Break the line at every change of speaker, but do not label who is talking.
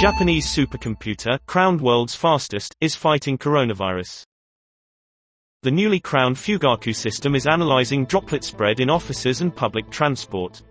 Japanese supercomputer, crowned world's fastest, is fighting coronavirus. The newly crowned Fugaku system is analyzing droplet spread in offices and public transport.